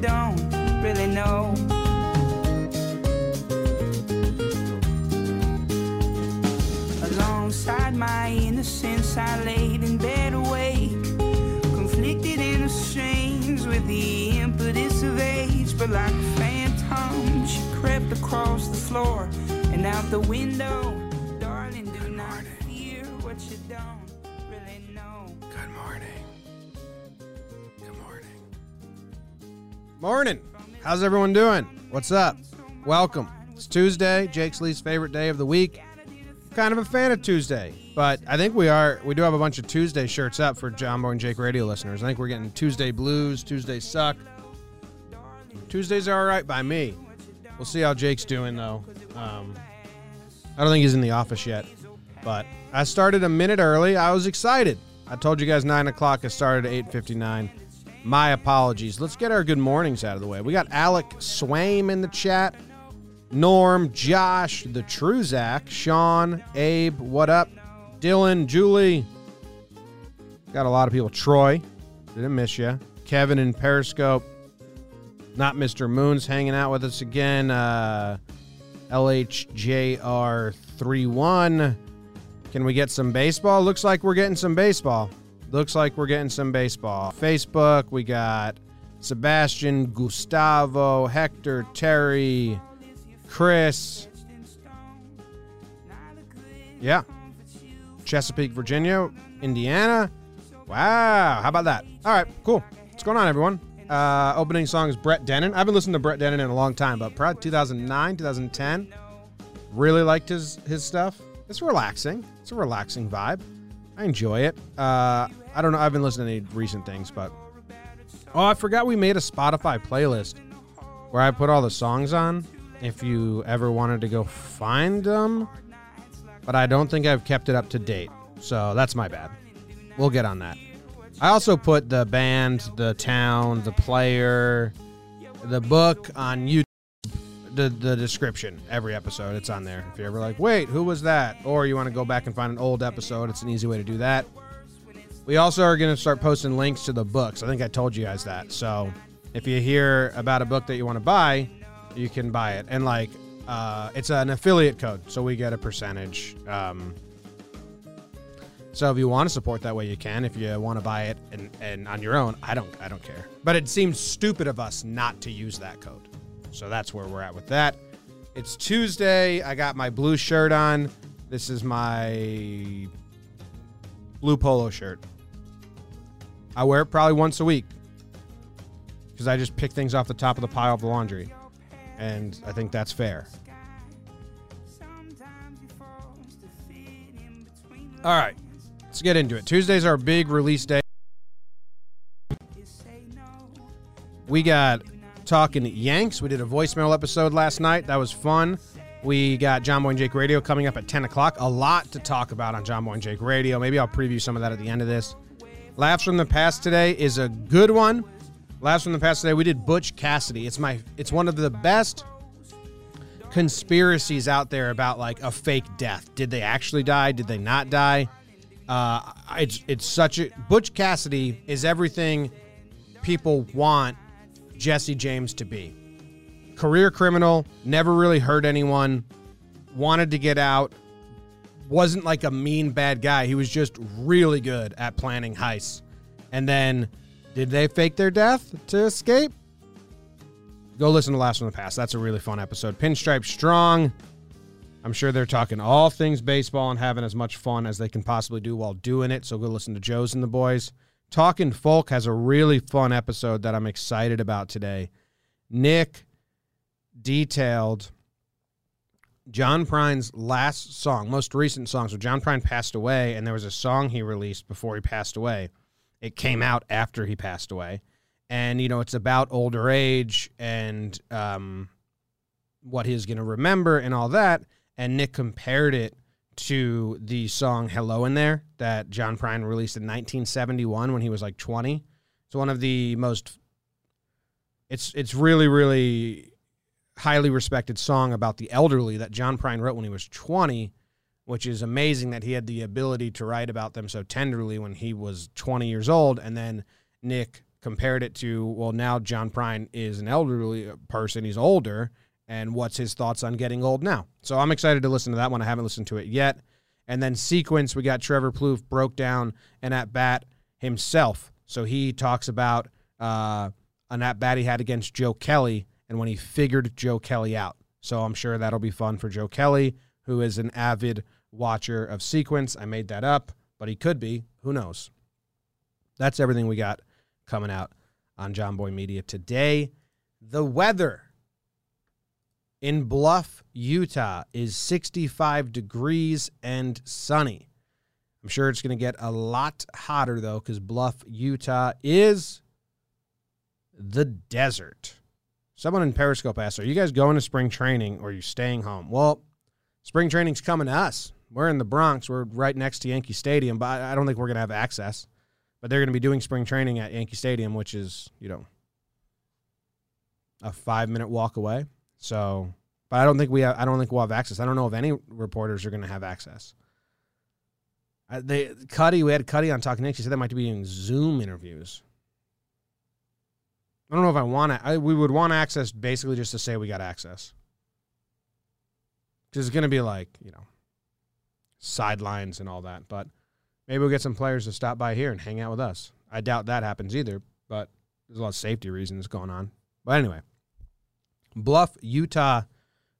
don't Morning. How's everyone doing? What's up? Welcome. It's Tuesday, Jake's least favorite day of the week. Kind of a fan of Tuesday, but I think we are. We do have a bunch of Tuesday shirts up for John Boy and Jake radio listeners. I think we're getting Tuesday blues, Tuesday suck. Tuesdays are all right by me. We'll see how Jake's doing though. Um, I don't think he's in the office yet, but I started a minute early. I was excited. I told you guys nine o'clock. I started at eight fifty nine. My apologies. Let's get our good mornings out of the way. We got Alec Swaim in the chat. Norm, Josh, the True Zach, Sean, Abe, what up? Dylan, Julie. Got a lot of people. Troy, didn't miss you. Kevin and Periscope. Not Mr. Moon's hanging out with us again. Uh, LHJR31. Can we get some baseball? Looks like we're getting some baseball. Looks like we're getting some baseball. Facebook, we got Sebastian, Gustavo, Hector, Terry, Chris. Yeah. Chesapeake, Virginia, Indiana. Wow. How about that? All right, cool. What's going on, everyone? Uh, opening song is Brett Dennen. I've been listening to Brett Dennen in a long time, but probably 2009, 2010. Really liked his his stuff. It's relaxing. It's a relaxing vibe. I enjoy it. Uh, I don't know. I've been listening to any recent things, but oh, I forgot we made a Spotify playlist where I put all the songs on. If you ever wanted to go find them, but I don't think I've kept it up to date. So that's my bad. We'll get on that. I also put the band, the town, the player, the book on YouTube. The, the description every episode. It's on there. If you're ever like wait who was that? Or you want to go back and find an old episode it's an easy way to do that. We also are going to start posting links to the books. I think i told you guys that. So if you hear about a book that you want to buy you can buy it. And like uh, it's an affiliate code so we get a percentage um, so if you want to support that way you can. If you want to buy it and, and on your own i don't i don't care. But it seems stupid of us not to use that code so that's where we're at with that. It's tuesday. I got my blue shirt on. This is my blue polo shirt. I wear it probably once a week because i just pick things off the top of the pile of the laundry and i think that's fair. All right let's get into it. Tuesday's our big release day. We got talking yanks. We did a voicemail episode last night. That was fun. We got john boy and jake radio coming up at 10 o'clock. A lot to talk about on john boy and jake radio. Maybe i'll preview some of that at the end of this. Laughs from the past today is a good one. Laughs from the past today we did butch cassidy. It's my it's one of the best conspiracies out there about like a fake death. Did they actually die? Did they not die? Uh it's it's such a butch cassidy is everything people want jesse james to be career criminal never really hurt anyone wanted to get out wasn't like a mean bad guy he was just really good at planning heists and then did they fake their death to escape Go listen to Laughs from the Past. That's a really fun episode. Pinstripe Strong. I'm sure they're talking all things baseball and having as much fun as they can possibly do while doing it. So go listen to Joe's and the boys. Talking Folk has a really fun episode that I'm excited about today. Nick detailed John Prine's last song, most recent song. So John Prine passed away, and there was a song he released before he passed away. It came out after he passed away and you know it's about older age and um, what he's going to remember and all that. And Nick compared it to the song "Hello in There" that John Prine released in 1971 when he was like 20. It's one of the most it's it's really really highly respected song about the elderly that John Prine wrote when he was 20, which is amazing that he had the ability to write about them so tenderly when he was 20 years old. And then Nick compared it to, well, now John Prine is an elderly person, he's older, and what's his thoughts on getting old now? So I'm excited to listen to that one. I haven't listened to it yet. And then sequence, we got Trevor Plouffe broke down an at bat himself. So he talks about uh, an at bat he had against Joe Kelly and when he figured Joe Kelly out. So I'm sure that'll be fun for Joe Kelly, who is an avid watcher of sequence. I made that up, but he could be. Who knows? That's everything we got coming out on John Boy Media today. The weather in Bluff, Utah is 65 degrees and sunny. I'm sure it's going to get a lot hotter though, because Bluff, Utah is the desert. Someone in Periscope asked, Are you guys going to spring training or are you staying home? Well, spring training's coming to us. We're in the Bronx. We're right next to Yankee Stadium, but I don't think we're going to have access. But they're going to be doing spring training at Yankee Stadium, which is, you know, a five minute walk away. So, but I don't think we have, I don't think we'll have access. I don't know if any reporters are going to have access. Uh, they Cuddy, we had Cuddy on Talking Knicks. He said they might be doing Zoom interviews. I don't know if I want to. We would want access basically just to say we got access. Because it's going to be like, you know, sidelines and all that. But maybe we'll get some players to stop by here and hang out with us. I doubt that happens either, but there's a lot of safety reasons going on. But anyway, Bluff, Utah.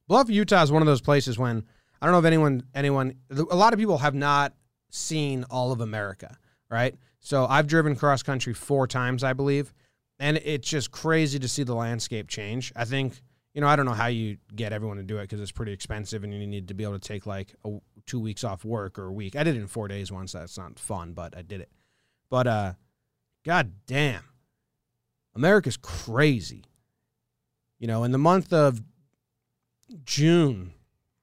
Bluff, Utah is one of those places when I don't know if anyone, anyone, a lot of people have not seen all of America, right? So I've driven cross country four times, I believe, and it's just crazy to see the landscape change. I think you know I don't know how you get everyone to do it because it's pretty expensive, and you need to be able to take like a, two weeks off work or a week. I did it in four days once. That's not fun, but I did it. But uh, god damn, America's crazy. You know, in the month of June,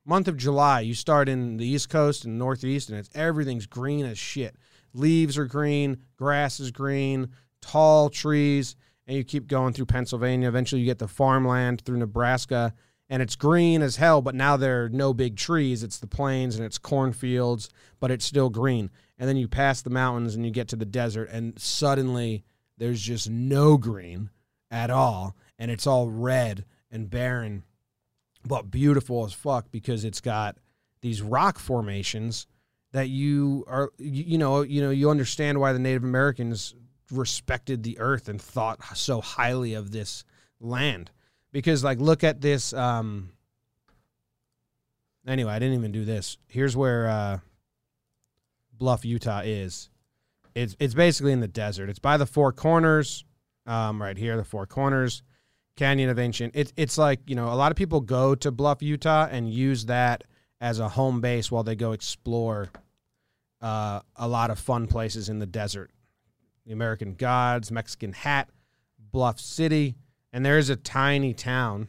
month of July, you start in the East Coast and Northeast, and it's everything's green as shit. Leaves are green, grass is green, tall trees, and you keep going through Pennsylvania. Eventually, you get the farmland through Nebraska, and it's green as hell. But now there are no big trees. It's the plains and it's cornfields, but it's still green. And then you pass the mountains and you get to the desert, and suddenly there's just no green at all, and it's all red and barren, but beautiful as fuck because it's got these rock formations that you are you, know you know you understand why the Native Americans respected the earth and thought so highly of this land. Because like look at this um anyway i didn't even do this. Here's where uh bluff utah is. It's it's basically in the desert. It's by the four corners um right here the four corners canyon of ancient it, it's like you know a lot of people go to bluff utah and use that as a home base while they go explore uh, a lot of fun places in the desert the American Gods, Mexican Hat, Bluff City, and there is a tiny town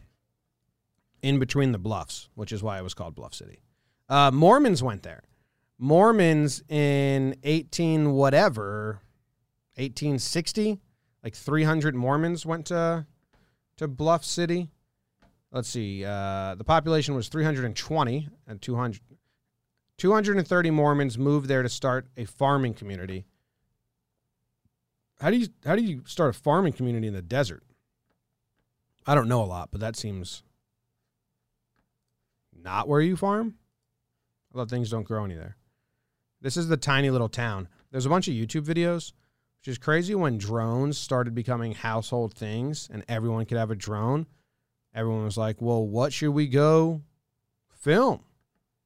in between the bluffs, which is why it was called Bluff City. Uh, Mormons went there. Mormons in 18 whatever, 1860, like 300 Mormons went to to Bluff City. Let's see. Uh, the population was 320 and 200. 230 Mormons moved there to start a farming community how do you how do you start a farming community in the desert? I don't know a lot, but that seems not where you farm. A lot of things don't grow any there. This is the tiny little town. There's a bunch of YouTube videos, which is crazy when drones started becoming household things and everyone could have a drone. Everyone was like, well, what should we go film?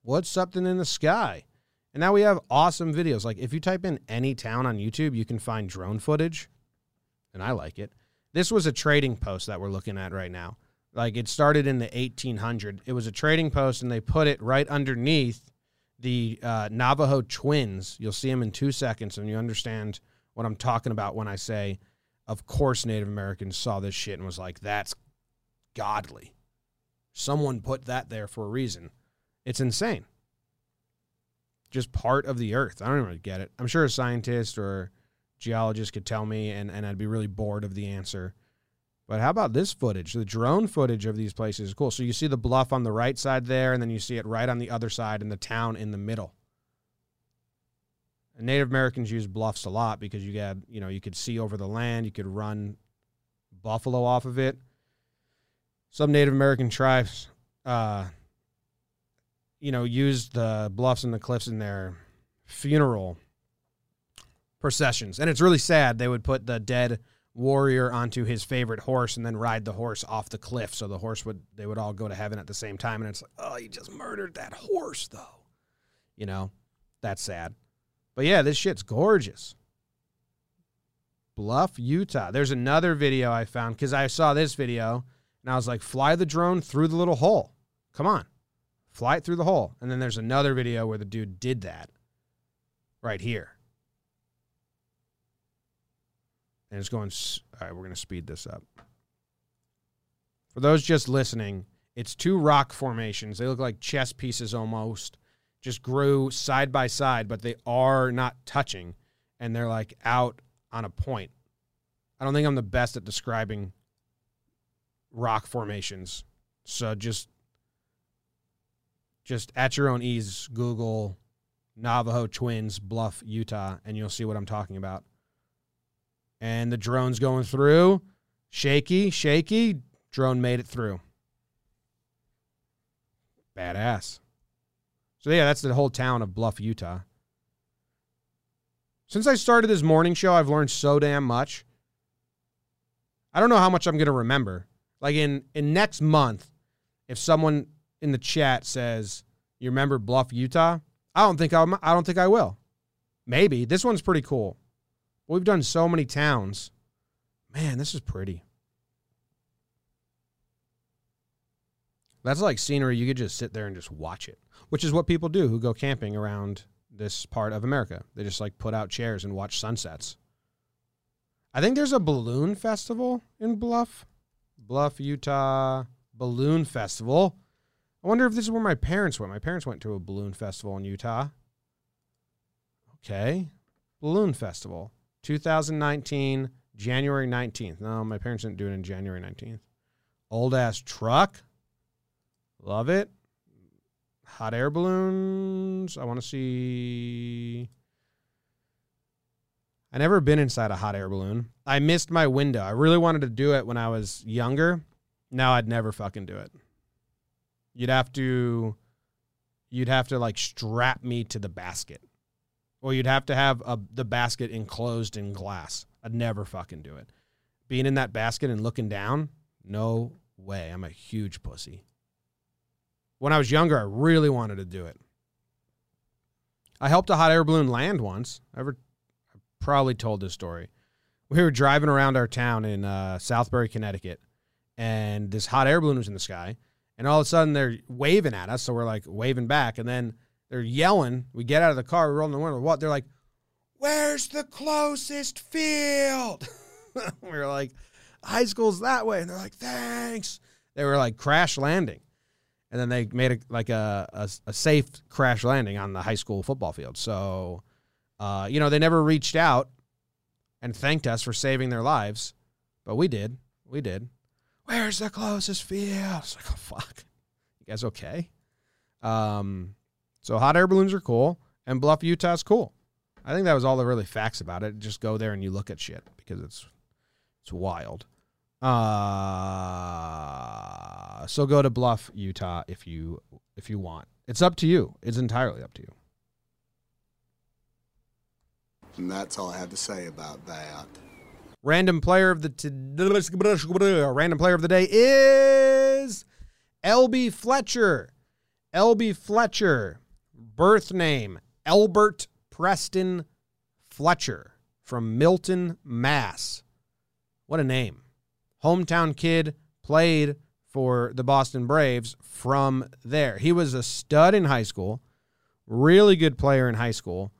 What's something in the sky? And now we have awesome videos. Like if you type in any town on YouTube, you can find drone footage. And I like it. This was a trading post that we're looking at right now. Like it started in the 1800. It was a trading post and they put it right underneath the uh, Navajo twins. You'll see them in two seconds and you understand what I'm talking about when I say, of course, Native Americans saw this shit and was like, that's godly. Someone put that there for a reason. It's insane just part of the earth. I don't really get it. I'm sure a scientist or geologist could tell me, and, and I'd be really bored of the answer. But how about this footage? The drone footage of these places is cool. So you see the bluff on the right side there, and then you see it right on the other side and the town in the middle. Native Americans use bluffs a lot because you had, you know, you could see over the land, you could run buffalo off of it. Some Native American tribes, uh, you know, used the bluffs and the cliffs in their funeral processions. And it's really sad. They would put the dead warrior onto his favorite horse and then ride the horse off the cliff so the horse would they would all go to heaven at the same time and it's like oh you just murdered that horse though you know that's sad but yeah this shit's gorgeous bluff utah there's another video i found because i saw this video and i was like fly the drone through the little hole come on fly it through the hole and then there's another video where the dude did that right here and it's going. All right, we're going to speed this up. For those just listening, it's two rock formations. They look like chess pieces almost, just grew side by side, but they are not touching, and they're like out on a point. I don't think I'm the best at describing rock formations, so just just at your own ease, Google Navajo Twins Bluff, Utah, and you'll see what I'm talking about and the drone's going through. Shaky, shaky. Drone made it through. Badass. So, yeah, that's the whole town of Bluff, Utah. Since I started this morning show, I've learned so damn much. I don't know how much I'm going to remember. Like in, in next month, if someone in the chat says, You remember Bluff, Utah? I don't think I'm, I don't think I will. Maybe. This one's pretty cool. We've done so many towns. Man, this is pretty. That's like scenery you could just sit there and just watch it, which is what people do who go camping around this part of America. They just like put out chairs and watch sunsets. I think there's a balloon festival in Bluff, Bluff, Utah, balloon festival. I wonder if this is where my parents went. My parents went to a balloon festival in Utah. Okay. Balloon festival. 2019, January 19th. No, my parents didn't do it in January 19th. Old ass truck. Love it. Hot air balloons. I want to see. I never been inside a hot air balloon. I missed my window. I really wanted to do it when I was younger. Now I'd never fucking do it. You'd have to you'd have to like strap me to the basket. Or you'd have to have a, the basket enclosed in glass. I'd never fucking do it. Being in that basket and looking down, no way. I'm a huge pussy. When I was younger, I really wanted to do it. I helped a hot air balloon land once. I ever I probably told this story. We were driving around our town in uh, Southbury, Connecticut, and this hot air balloon was in the sky. And all of a sudden, they're waving at us, so we're like waving back, and then they're yelling. We get out of the car, we roll in the window. What? They're like, "Where's the closest field?" we were like, "High school's that way," and they're like, "Thanks." They were like crash landing, and then they made a, like a, a, a safe crash landing on the high school football field. So, uh, you know, they never reached out and thanked us for saving their lives, but we did. We did. Where's the closest field? Like, oh fuck, you guys okay? Um, so hot air balloons are cool, and Bluff, Utah's cool. I think that was all the really facts about it. Just go there and you look at shit because it's it's wild. Uh, so go to Bluff, Utah if you if you want. It's up to you. It's entirely up to you. And that's all I have to say about that. Random player of the t- random player of the day is Elbie Fletcher. Elbie Fletcher birth name Albert Preston Fletcher from Milton, Mass. What a name. Hometown kid, played for the Boston Braves from there. He was a stud in high school, really good player in high school.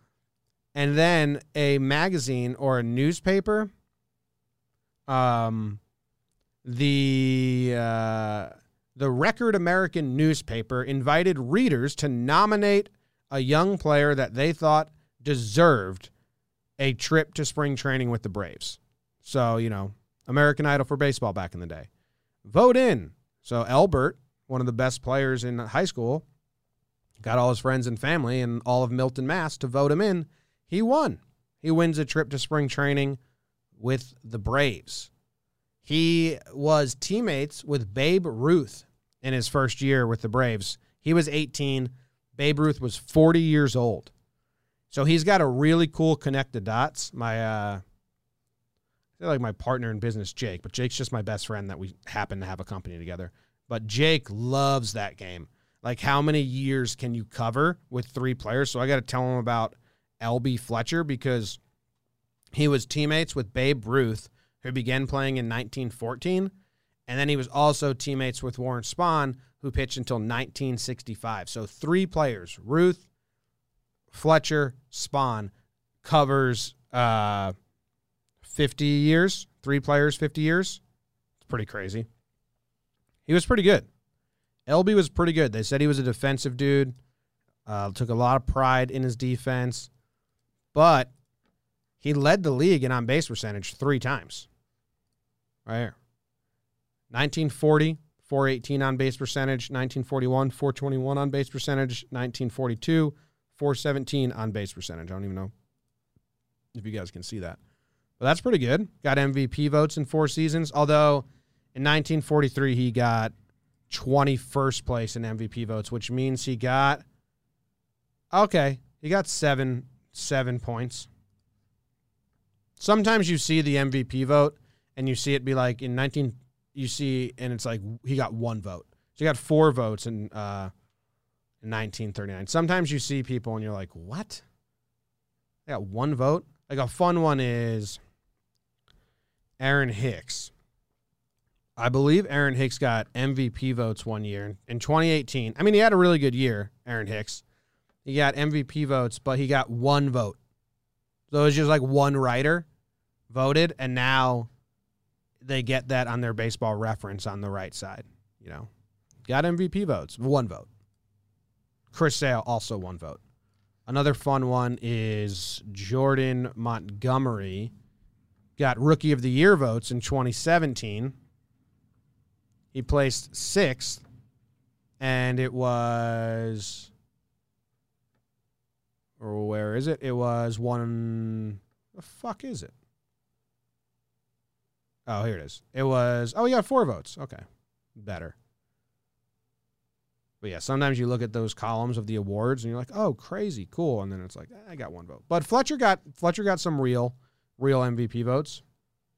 And then a magazine or a newspaper, um, the uh, the Record American newspaper invited readers to nominate a young player that they thought deserved a trip to spring training with the Braves. So, you know, American Idol for baseball back in the day. Vote in. So Elbert, one of the best players in high school, got all his friends and family and all of Milton, Mass to vote him in. He won. He wins a trip to spring training with the Braves. He was teammates with Babe Ruth in his first year with the Braves. He was 18. Babe Ruth was 40 years old. So he's got a really cool connect the dots. My uh Feel like my partner in business, Jake, but Jake's just my best friend that we happen to have a company together. But Jake loves that game. Like how many years can you cover with three players? So I got to tell him about Elbie Fletcher because he was teammates with Babe Ruth, who began playing in 1914, and then he was also teammates with Warren Spahn, who pitched until 1965. So three players: Ruth, Fletcher, Spahn, covers uh, 50 years. Three players, 50 years. It's pretty crazy. He was pretty good. Elbie was pretty good. They said he was a defensive dude. Uh, took a lot of pride in his defense, but he led the league in on base percentage three times. Right here. 1940, 418 on base percentage. 1941, 421 on base percentage. 1942, 417 on base percentage. I don't even know if you guys can see that. But that's pretty good. Got MVP votes in four seasons. Although in 1943, he got 21st place in MVP votes, which means he got okay, he got seven seven points. Sometimes you see the MVP vote and you see it be like in 19 you see and it's like he got one vote. So he got four votes in uh 1939. Sometimes you see people and you're like, "What?" They got one vote. Like a fun one is Aaron Hicks. I believe Aaron Hicks got MVP votes one year in 2018. I mean, he had a really good year, Aaron Hicks. He got MVP votes, but he got one vote. So it was just like one writer voted, and now they get that on their baseball reference on the right side. You know, got MVP votes, one vote. Chris Sale also one vote. Another fun one is Jordan Montgomery got Rookie of the Year votes in 2017. He placed sixth, and it was. Or where is it? It was one. The fuck is it? Oh, here it is. It was. Oh, he got four votes. Okay, better. But yeah, sometimes you look at those columns of the awards and you're like, "Oh, crazy, cool," and then it's like, eh, "I got one vote." But Fletcher got Fletcher got some real, real MVP votes.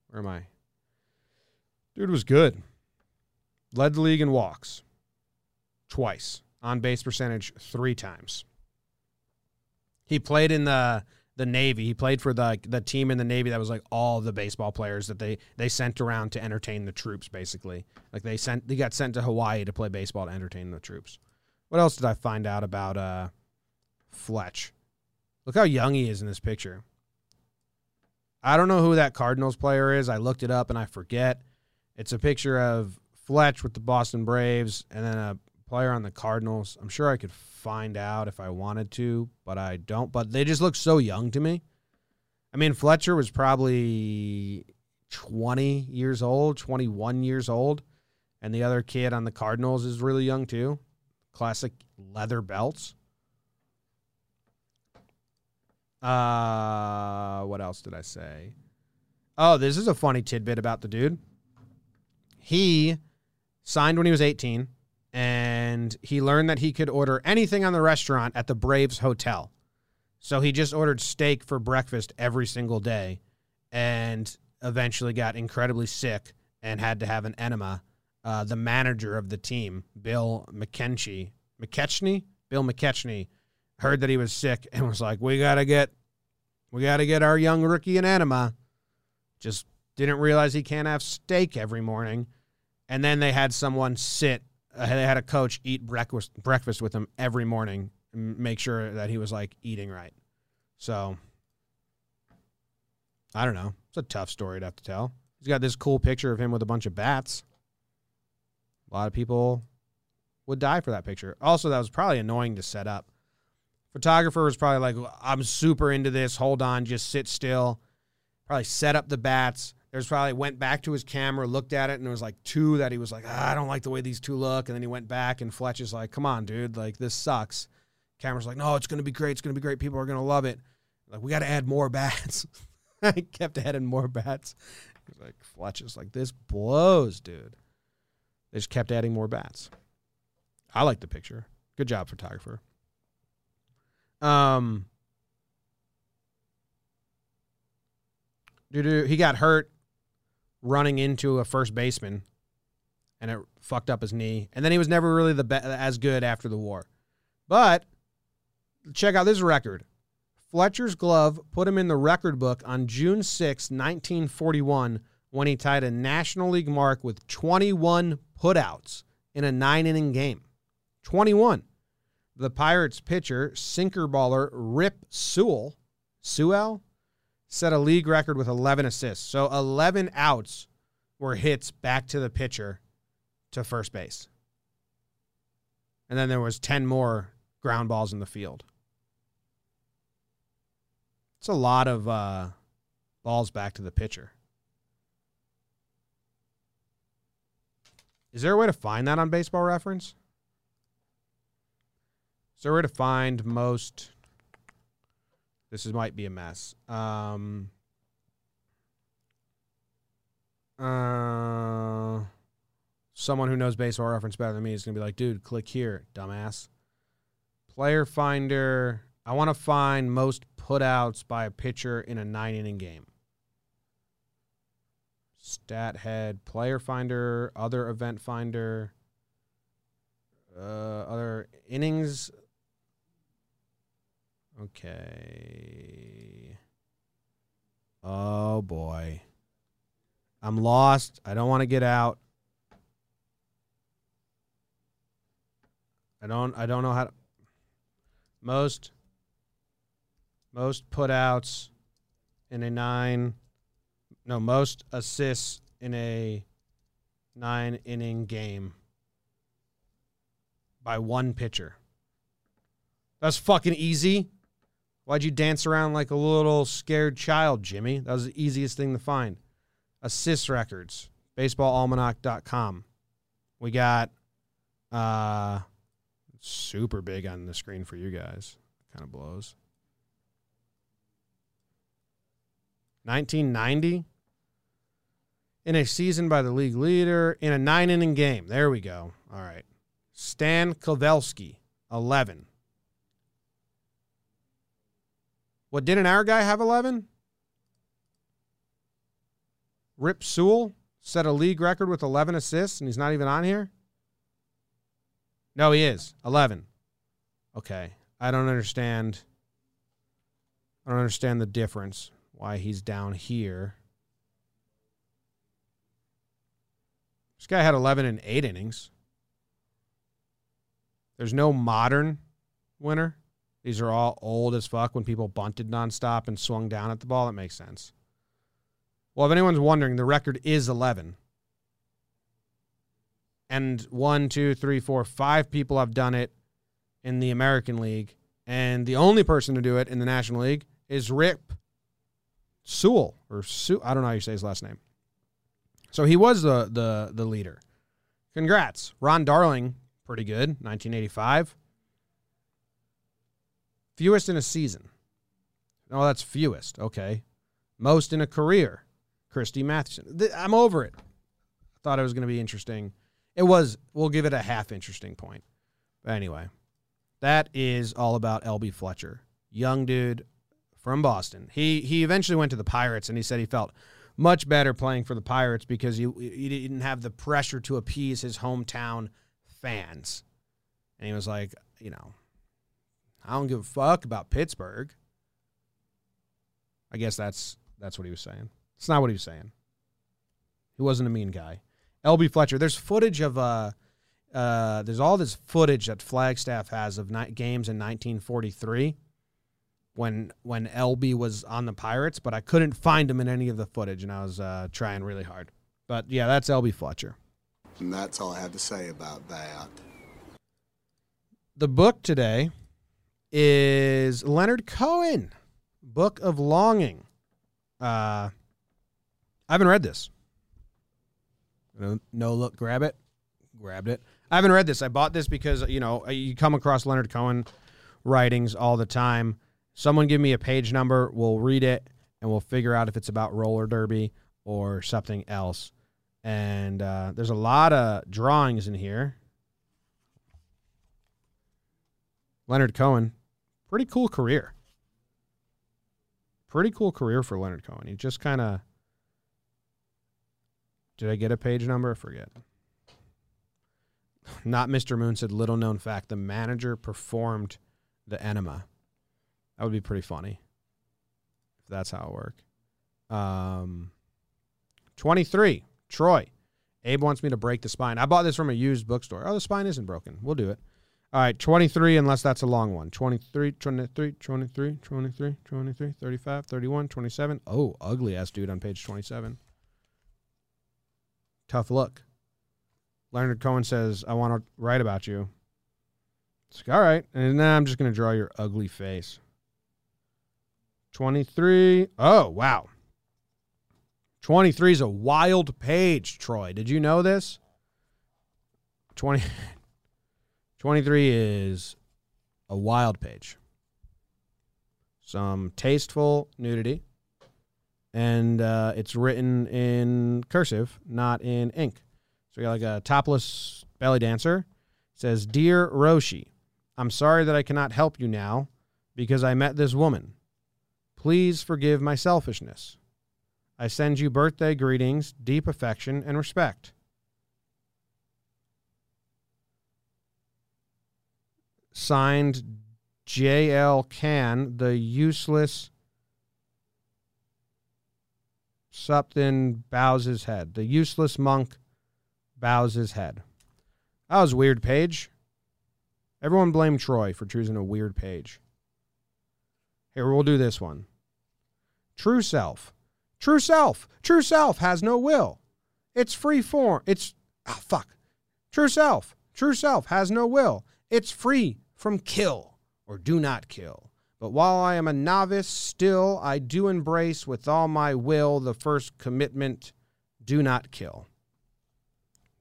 Where am I? Dude was good. Led the league in walks twice, on base percentage three times. He played in the the Navy. He played for the the team in the Navy that was like all the baseball players that they they sent around to entertain the troops. Basically, like they sent they got sent to Hawaii to play baseball to entertain the troops. What else did I find out about uh, Fletch? Look how young he is in this picture. I don't know who that Cardinals player is. I looked it up and I forget. It's a picture of Fletch with the Boston Braves and then a player on the Cardinals. I'm sure I could find out if I wanted to, but I don't. But they just look so young to me. I mean, Fletcher was probably 20 years old, 21 years old, and the other kid on the Cardinals is really young too. Classic leather belts. Uh, what else did I say? Oh, this is a funny tidbit about the dude. He signed when he was 18 and he learned that he could order anything on the restaurant at the Braves hotel. So he just ordered steak for breakfast every single day and eventually got incredibly sick and had to have an enema. Uh, the manager of the team, Bill McKenchie, McKechnie, Bill McKechnie, heard that he was sick and was like, "We gotta get, we gotta get our young rookie an enema." Just didn't realize he can't have steak every morning, and then they had someone sit. Uh, they had a coach eat breakfast breakfast with him every morning, and make sure that he was like eating right. So I don't know. It's a tough story to have to tell. He's got this cool picture of him with a bunch of bats. A lot of people would die for that picture. Also, that was probably annoying to set up. Photographer was probably like, I'm super into this. Hold on, just sit still. Probably set up the bats. There's probably went back to his camera, looked at it, and there was like two that he was like, ah, I don't like the way these two look. And then he went back, and Fletch is like, Come on, dude, like this sucks. Camera's like, No, it's gonna be great. It's gonna be great. People are gonna love it. Like we got to add more bats. I kept adding more bats. He's like Fletch is like this blows, dude. They just kept adding more bats. I like the picture. Good job, photographer. Um, he got hurt running into a first baseman, and it fucked up his knee. And then he was never really the be- as good after the war. But check out this record. Fletcher's glove put him in the record book on June 6, 1941, when he tied a National League mark with 21 putouts in a nine inning game. 21. The Pirates pitcher, sinker baller Rip Sewell, Sewell, set a league record with 11 assists. So 11 outs were hits back to the pitcher to first base. And then there was 10 more ground balls in the field. It's a lot of uh, balls back to the pitcher. Is there a way to find that on baseball reference? A way to find most? This is, might be a mess. Um, uh, someone who knows baseball reference better than me is going to be like, dude, click here, dumbass. Player finder. I want to find most putouts by a pitcher in a nine inning game. Stat head, player finder, other event finder, uh, other innings. Okay. Oh boy. I'm lost. I don't want to get out. I don't I don't know how to most most putouts in a nine. No, most assists in a nine inning game by one pitcher. That's fucking easy. Why'd you dance around like a little scared child, Jimmy? That was the easiest thing to find. Assist records, baseballalmanac.com. We got uh super big on the screen for you guys. Kind of blows. 1990 in a season by the league leader in a nine inning game. There we go. All right. Stan Coveleski, 11. What, didn't our guy have 11? Rip Sewell set a league record with 11 assists, and he's not even on here? No, he is. 11. Okay. I don't understand. I don't understand the difference why he's down here. This guy had 11 and 8 innings. There's no modern winner. These are all old as fuck when people bunted nonstop and swung down at the ball. That makes sense. Well, if anyone's wondering, the record is 11. And one, two, three, four, five people have done it in the American League. And the only person to do it in the National League is Rip Sewell or Sue. I don't know how you say his last name. So he was the the the leader. Congrats, Ron Darling, pretty good, 1985. Fewest in a season. Oh, that's fewest. Okay. Most in a career. Christy Mathewson. I'm over it. I thought it was going to be interesting. It was. We'll give it a half interesting point. But anyway, that is all about Elbie Fletcher. Young dude, from Boston. He he eventually went to the Pirates, and he said he felt much better playing for the Pirates because he, he didn't have the pressure to appease his hometown fans. And he was like, you know, I don't give a fuck about Pittsburgh. I guess that's that's what he was saying. It's not what he was saying. He wasn't a mean guy. Elbie Fletcher. There's footage of uh, uh, there's all this footage that Flagstaff has of ni- games in 1943 when when Elbie was on the Pirates, but I couldn't find him in any of the footage, and I was uh, trying really hard. But yeah, that's Elbie Fletcher. And that's all I have to say about that. The book today is Leonard Cohen, Book of Longing. Uh, I haven't read this. No, look, grab it, grabbed it. I haven't read this. I bought this because you know you come across Leonard Cohen writings all the time. Someone give me a page number, we'll read it, and we'll figure out if it's about roller derby or something else. And uh, there's a lot of drawings in here. Leonard Cohen, pretty cool career. Pretty cool career for Leonard Cohen. He just kind of. Did I get a page number? I forget. Not Mr. Moon said, little known fact, the manager performed the enema. That would be pretty funny if that's how it worked. Um, 23, Troy. Abe wants me to break the spine. I bought this from a used bookstore. Oh, the spine isn't broken. We'll do it. All right, 23, unless that's a long one. 23, 23, 23, 23, 23, 35, 31, 27. Oh, ugly ass dude on page 27. Tough look. Leonard Cohen says, I want to write about you. It's like, all right. And now I'm just going to draw your ugly face. 23. Oh, wow. 23 is a wild page, Troy. Did you know this? 20, 23 is a wild page. Some tasteful nudity. And uh, it's written in cursive, not in ink. So we got like a topless belly dancer. It says, Dear Roshi, I'm sorry that I cannot help you now because I met this woman. Please forgive my selfishness. I send you birthday greetings, deep affection, and respect. Signed J.L. Can, the useless Supton bows his head. The useless monk bows his head. That was weird page. Everyone blame Troy for choosing a weird page. Here, we'll do this one. True self. True self. True self has no will. It's free form. It's, ah, fuck. True self. True self has no will. It's free from kill or do not kill. But while I am a novice, still I do embrace with all my will the first commitment do not kill.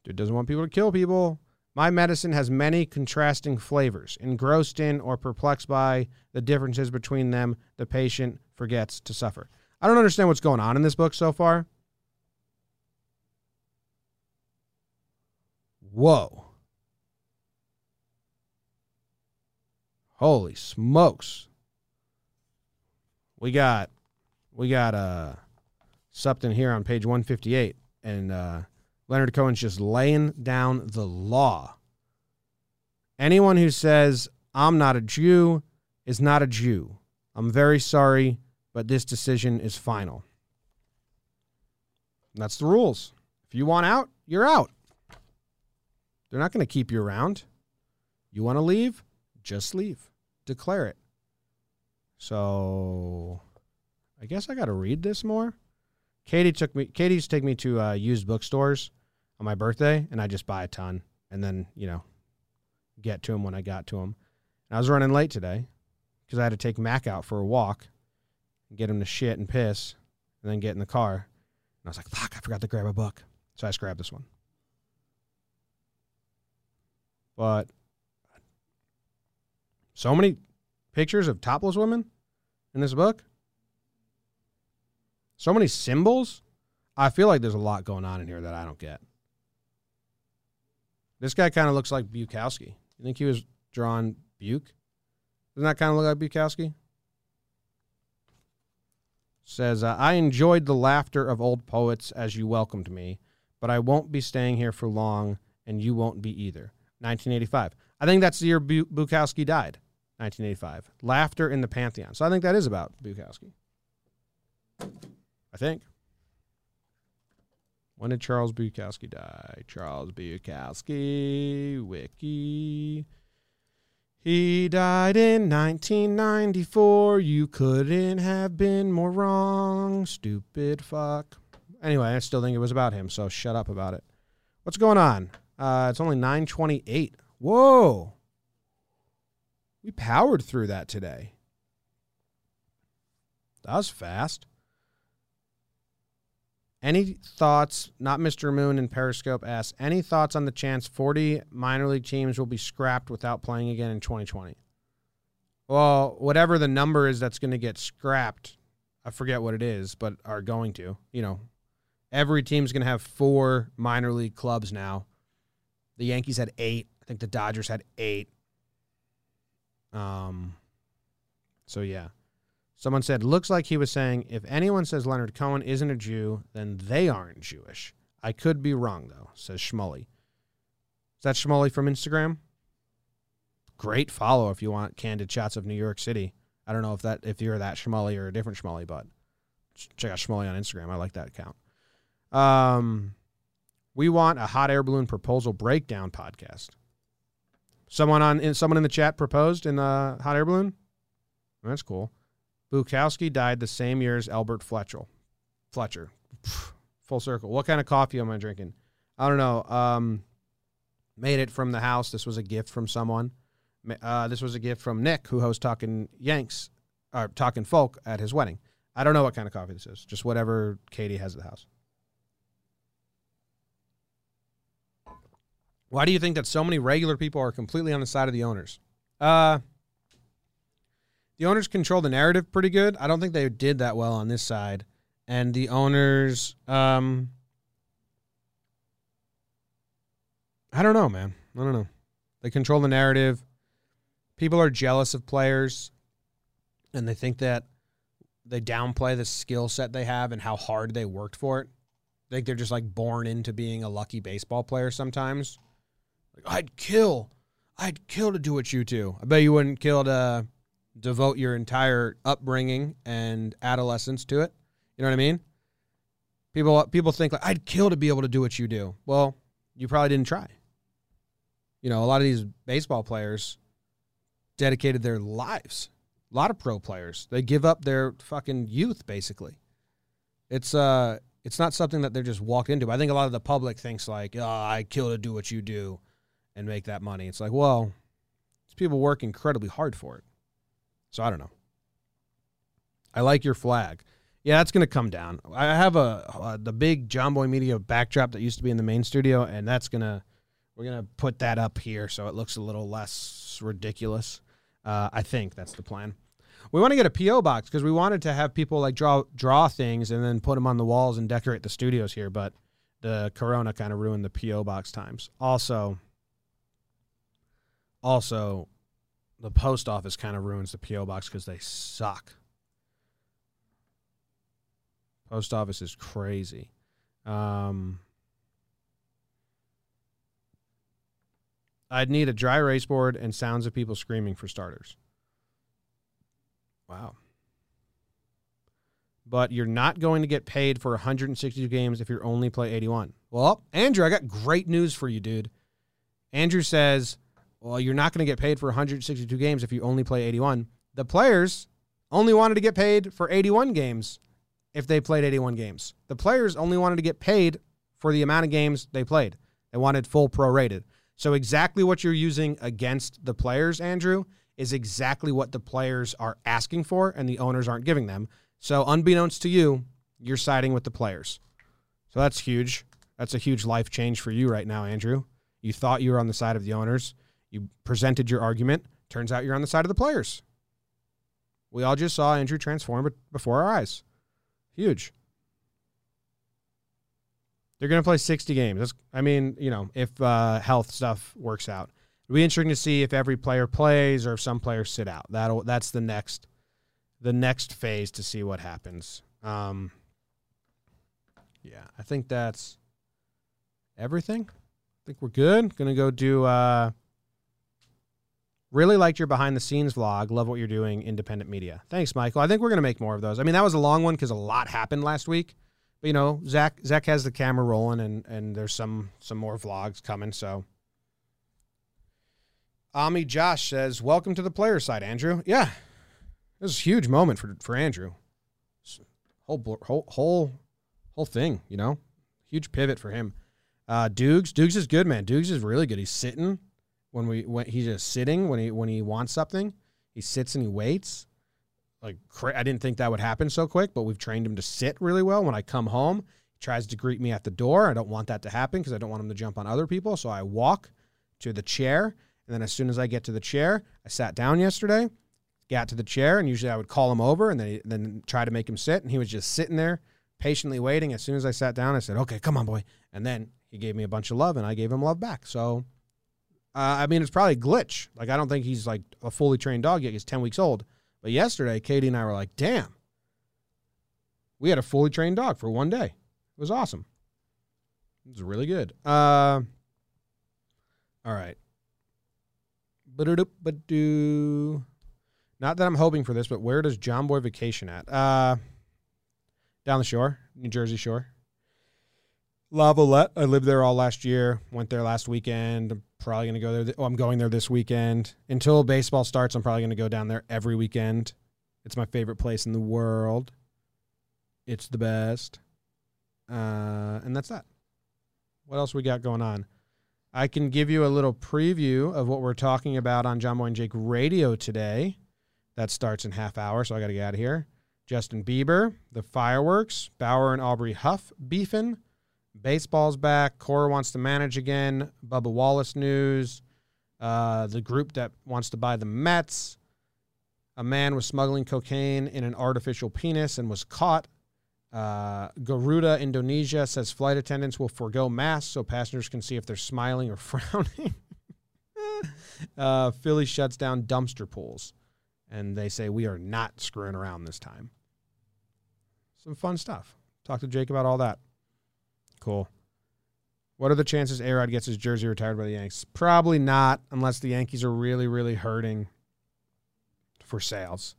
Dude doesn't want people to kill people. My medicine has many contrasting flavors. Engrossed in or perplexed by the differences between them, the patient forgets to suffer. I don't understand what's going on in this book so far. Whoa. Holy smokes. We got we got uh something here on page 158 and uh Leonard Cohen's just laying down the law. Anyone who says I'm not a Jew is not a Jew. I'm very sorry, but this decision is final. And that's the rules. If you want out, you're out. They're not going to keep you around. You want to leave? Just leave. Declare it. So I guess I got to read this more. Katie took me. Katie's take me to uh, used bookstores on my birthday, and I just buy a ton, and then you know, get to them when I got to them. And I was running late today because I had to take Mac out for a walk, and get him to shit and piss, and then get in the car. And I was like, "Fuck! I forgot to grab a book." So I just grabbed this one. But so many pictures of topless women in this book. So many symbols. I feel like there's a lot going on in here that I don't get. This guy kind of looks like Bukowski. You think he was drawn Buke? Doesn't that kind of look like Bukowski? Says, uh, I enjoyed the laughter of old poets as you welcomed me, but I won't be staying here for long, and you won't be either. 1985. I think that's the year Bu- Bukowski died. 1985. Laughter in the Pantheon. So I think that is about Bukowski. I think. When did Charles Bukowski die? Charles Bukowski, wiki. He died in 1994. You couldn't have been more wrong. Stupid fuck. Anyway, I still think it was about him, so shut up about it. What's going on? Uh, it's only 928. Whoa. We powered through that today. That was fast. Any thoughts? Not Mr. Moon in Periscope asks. Any thoughts on the chance 40 minor league teams will be scrapped without playing again in 2020? Well, whatever the number is that's going to get scrapped, I forget what it is, but are going to. You know, every team's going to have four minor league clubs now. The Yankees had eight. I think the Dodgers had eight. Um. So yeah. Someone said, looks like he was saying, if anyone says Leonard Cohen isn't a Jew, then they aren't Jewish. I could be wrong, though, says Schmully. Is that Schmully from Instagram? Great follow if you want candid shots of New York City. I don't know if that if you're that Schmully or a different Schmully, but check out Schmully on Instagram. I like that account. Um, we want a hot air balloon proposal breakdown podcast. Someone on in, someone in the chat proposed in the hot air balloon. That's cool. Bukowski died the same year as Albert Fletcher. Fletcher. Full circle. What kind of coffee am I drinking? I don't know. Um, made it from the house. This was a gift from someone. Uh, this was a gift from Nick, who hosts Talking Yanks, or Talking Folk at his wedding. I don't know what kind of coffee this is. Just whatever Katie has at the house. Why do you think that so many regular people are completely on the side of the owners? Uh, the owners control the narrative pretty good. I don't think they did that well on this side. And the owners, um, I don't know, man. I don't know. They control the narrative. People are jealous of players and they think that they downplay the skill set they have and how hard they worked for it. I think they're just like born into being a lucky baseball player sometimes. Like, I'd kill. I'd kill to do what you do. I bet you wouldn't kill to devote your entire upbringing and adolescence to it. You know what I mean? People people think like I'd kill to be able to do what you do. Well, you probably didn't try. You know, a lot of these baseball players dedicated their lives. A lot of pro players, they give up their fucking youth basically. It's uh it's not something that they're just walked into. I think a lot of the public thinks like, "Oh, I kill to do what you do and make that money." It's like, well, these people work incredibly hard for it. So I don't know. I like your flag. Yeah, that's going to come down. I have a the big John Boy Media backdrop that used to be in the main studio, and that's gonna we're gonna put that up here so it looks a little less ridiculous. Uh, I think that's the plan. We want to get a PO box because we wanted to have people like draw draw things and then put them on the walls and decorate the studios here, but the Corona kind of ruined the PO box times. Also, also the post office kind of ruins the PO box because they suck. Post office is crazy. Um, I'd need a dry erase board and sounds of people screaming for starters. Wow. But you're not going to get paid for 162 games if you only play 81. Well, Andrew, I got great news for you, dude. Andrew says well, you're not going to get paid for 162 games if you only play 81. The players only wanted to get paid for 81 games if they played 81 games. The players only wanted to get paid for the amount of games they played. They wanted full prorated. So exactly what you're using against the players, Andrew, is exactly what the players are asking for and the owners aren't giving them. So unbeknownst to you, you're siding with the players. So that's huge. That's a huge life change for you right now, Andrew. You thought you were on the side of the owners. You presented your argument. Turns out you're on the side of the players. We all just saw Andrew transform before our eyes. Huge. They're going to play 60 games. That's, I mean, you know, if uh, health stuff works out, it'll be interesting to see if every player plays or if some players sit out. That'll that's the next the next phase to see what happens. Um, yeah, I think that's everything. I think we're good. Gonna go do. Uh, Really liked your behind the scenes vlog. Love what you're doing, independent media. Thanks, Michael. I think we're gonna make more of those. I mean, that was a long one because a lot happened last week. But you know, Zach Zach has the camera rolling, and and there's some some more vlogs coming. So, Ami Josh says, "Welcome to the player side, Andrew." Yeah, this is a huge moment for for Andrew. Whole whole whole whole thing, you know, huge pivot for him. Uh, Dukes, Dukes is good, man. Dukes is really good. He's sitting when we when he's just sitting when he when he wants something, he sits and he waits. Like I didn't think that would happen so quick, but we've trained him to sit really well. When I come home, he tries to greet me at the door. I don't want that to happen because I don't want him to jump on other people. So I walk to the chair. And then as soon as I get to the chair, I sat down yesterday, got to the chair, and usually I would call him over and then, he, then try to make him sit. And he was just sitting there patiently waiting. As soon as I sat down, I said, okay, come on, boy. And then he gave me a bunch of love and I gave him love back. So, uh, I mean, it's probably a glitch. Like, I don't think he's like a fully trained dog yet. He's 10 weeks old. But yesterday, Katie and I were like, damn, we had a fully trained dog for one day. It was awesome. It was really good. Uh, all right. Ba-da-doop-ba-doo. Not that I'm hoping for this, but where does John Boy vacation at? Uh, down the shore, New Jersey shore. Lavallette. I lived there all last year. Went there last weekend. I'm probably going to go there. Th- oh, I'm going there this weekend. Until baseball starts, I'm probably going to go down there every weekend. It's my favorite place in the world. It's the best. Uh, and that's that. What else we got going on? I can give you a little preview of what we're talking about on John Boy and Jake Radio today. That starts in half hour, so I got to get out of here. Justin Bieber, the fireworks, Bauer and Aubrey Huff beefing, baseball's back, Cora wants to manage again, Bubba Wallace news, uh, the group that wants to buy the Mets, a man was smuggling cocaine in an artificial penis and was caught. Uh, Garuda Indonesia says flight attendants will forego masks so passengers can see if they're smiling or frowning. uh, Philly shuts down dumpster pools and they say we are not screwing around this time. Some fun stuff. Talk to Jake about all that. Cool. What are the chances Arod gets his jersey retired by the Yankees? Probably not, unless the Yankees are really, really hurting for sales.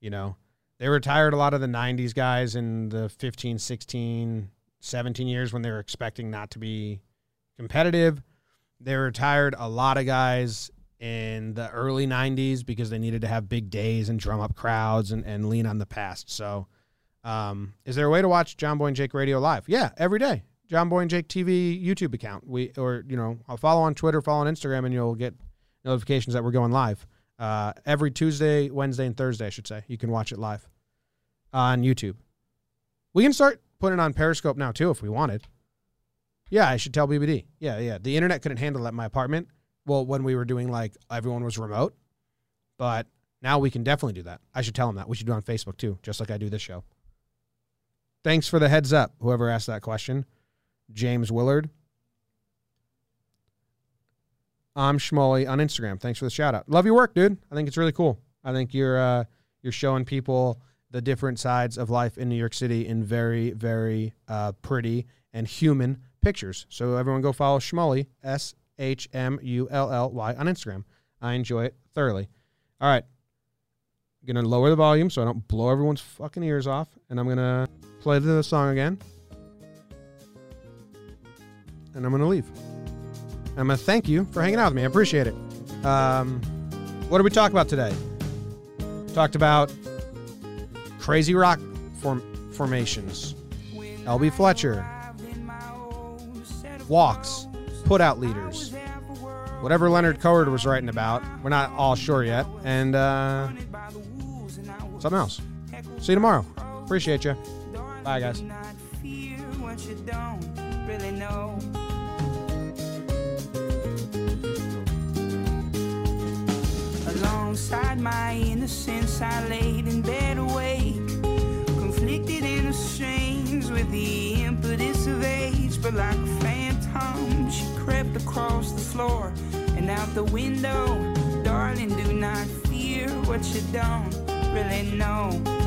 You know, they retired a lot of the 90s guys in the 15, 16, 17 years when they were expecting not to be competitive. They retired a lot of guys in the early 90s because they needed to have big days and drum up crowds and, and lean on the past. So, um, is there a way to watch John Boy and Jake Radio live? Yeah, every day. John Boy and Jake TV YouTube account. We or you know, I'll follow on Twitter, follow on Instagram, and you'll get notifications that we're going live. Uh, every Tuesday, Wednesday, and Thursday, I should say. You can watch it live on YouTube. We can start putting it on Periscope now too if we wanted. Yeah, I should tell BBD. Yeah, yeah. The internet couldn't handle that at my apartment well, when we were doing like everyone was remote, but now we can definitely do that. I should tell him that. We should do on Facebook too, just like I do this show. Thanks for the heads up, whoever asked that question. James Willard. I'm Schmully on Instagram. Thanks for the shout out. Love your work, dude. I think it's really cool. I think you're uh, you're showing people the different sides of life in New York City in very, very uh, pretty and human pictures. So everyone go follow Schmully, S H M U L L Y on Instagram. I enjoy it thoroughly. All right. I'm going to lower the volume so I don't blow everyone's fucking ears off. And I'm going to play the song again. And I'm going to leave. I'm going to thank you for hanging out with me. I appreciate it. Um, what did we talk about today? Talked about crazy rock form- formations, Elbie Fletcher, walks, put out leaders, whatever Leonard Cohen was writing about. We're not all sure yet. And uh, something else. See you tomorrow. Appreciate you. Bye, guys. Alongside my innocence, I laid in bed awake, conflicted in exchange with the impetus of age, but like a phantom, she crept across the floor and out the window. Darling, do not fear what you don't really know.